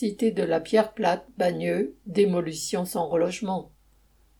Cité de la Pierre Plate, Bagneux, démolition sans relogement.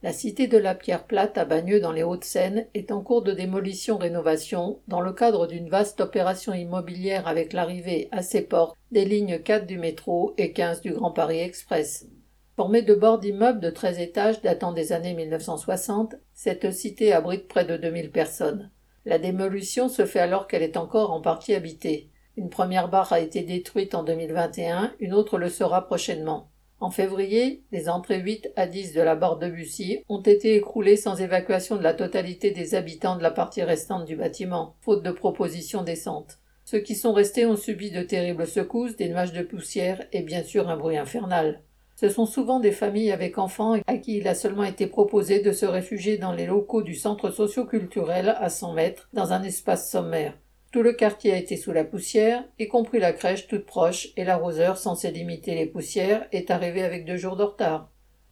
La cité de la Pierre Plate à Bagneux dans les Hauts-de-Seine est en cours de démolition-rénovation dans le cadre d'une vaste opération immobilière avec l'arrivée à ses portes des lignes 4 du métro et 15 du Grand Paris Express. Formée de bords d'immeubles de 13 étages datant des années 1960, cette cité abrite près de 2000 personnes. La démolition se fait alors qu'elle est encore en partie habitée. Une première barre a été détruite en 2021, une autre le sera prochainement. En février, les entrées 8 à 10 de la barre de Bussy ont été écroulées sans évacuation de la totalité des habitants de la partie restante du bâtiment, faute de propositions décentes. Ceux qui sont restés ont subi de terribles secousses, des nuages de poussière et bien sûr un bruit infernal. Ce sont souvent des familles avec enfants à qui il a seulement été proposé de se réfugier dans les locaux du centre socioculturel à 100 mètres, dans un espace sommaire. Tout le quartier a été sous la poussière, y compris la crèche toute proche, et l'arroseur, censé limiter les poussières, est arrivé avec deux jours de retard.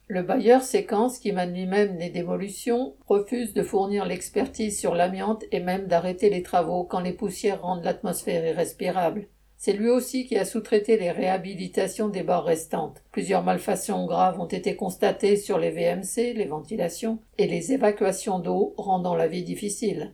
Le bailleur Séquence, qui mène lui-même les démolitions, refuse de fournir l'expertise sur l'amiante et même d'arrêter les travaux quand les poussières rendent l'atmosphère irrespirable. C'est lui aussi qui a sous-traité les réhabilitations des barres restantes. Plusieurs malfaçons graves ont été constatées sur les VMC, les ventilations, et les évacuations d'eau, rendant la vie difficile.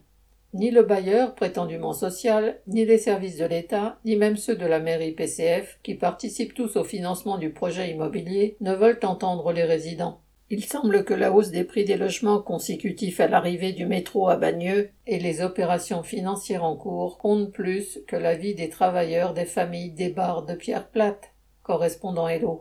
Ni le bailleur, prétendument social, ni les services de l'État, ni même ceux de la mairie PCF, qui participent tous au financement du projet immobilier, ne veulent entendre les résidents. Il semble que la hausse des prix des logements consécutifs à l'arrivée du métro à Bagneux et les opérations financières en cours comptent plus que la vie des travailleurs des familles des bars de pierre plate. Correspondant Hello.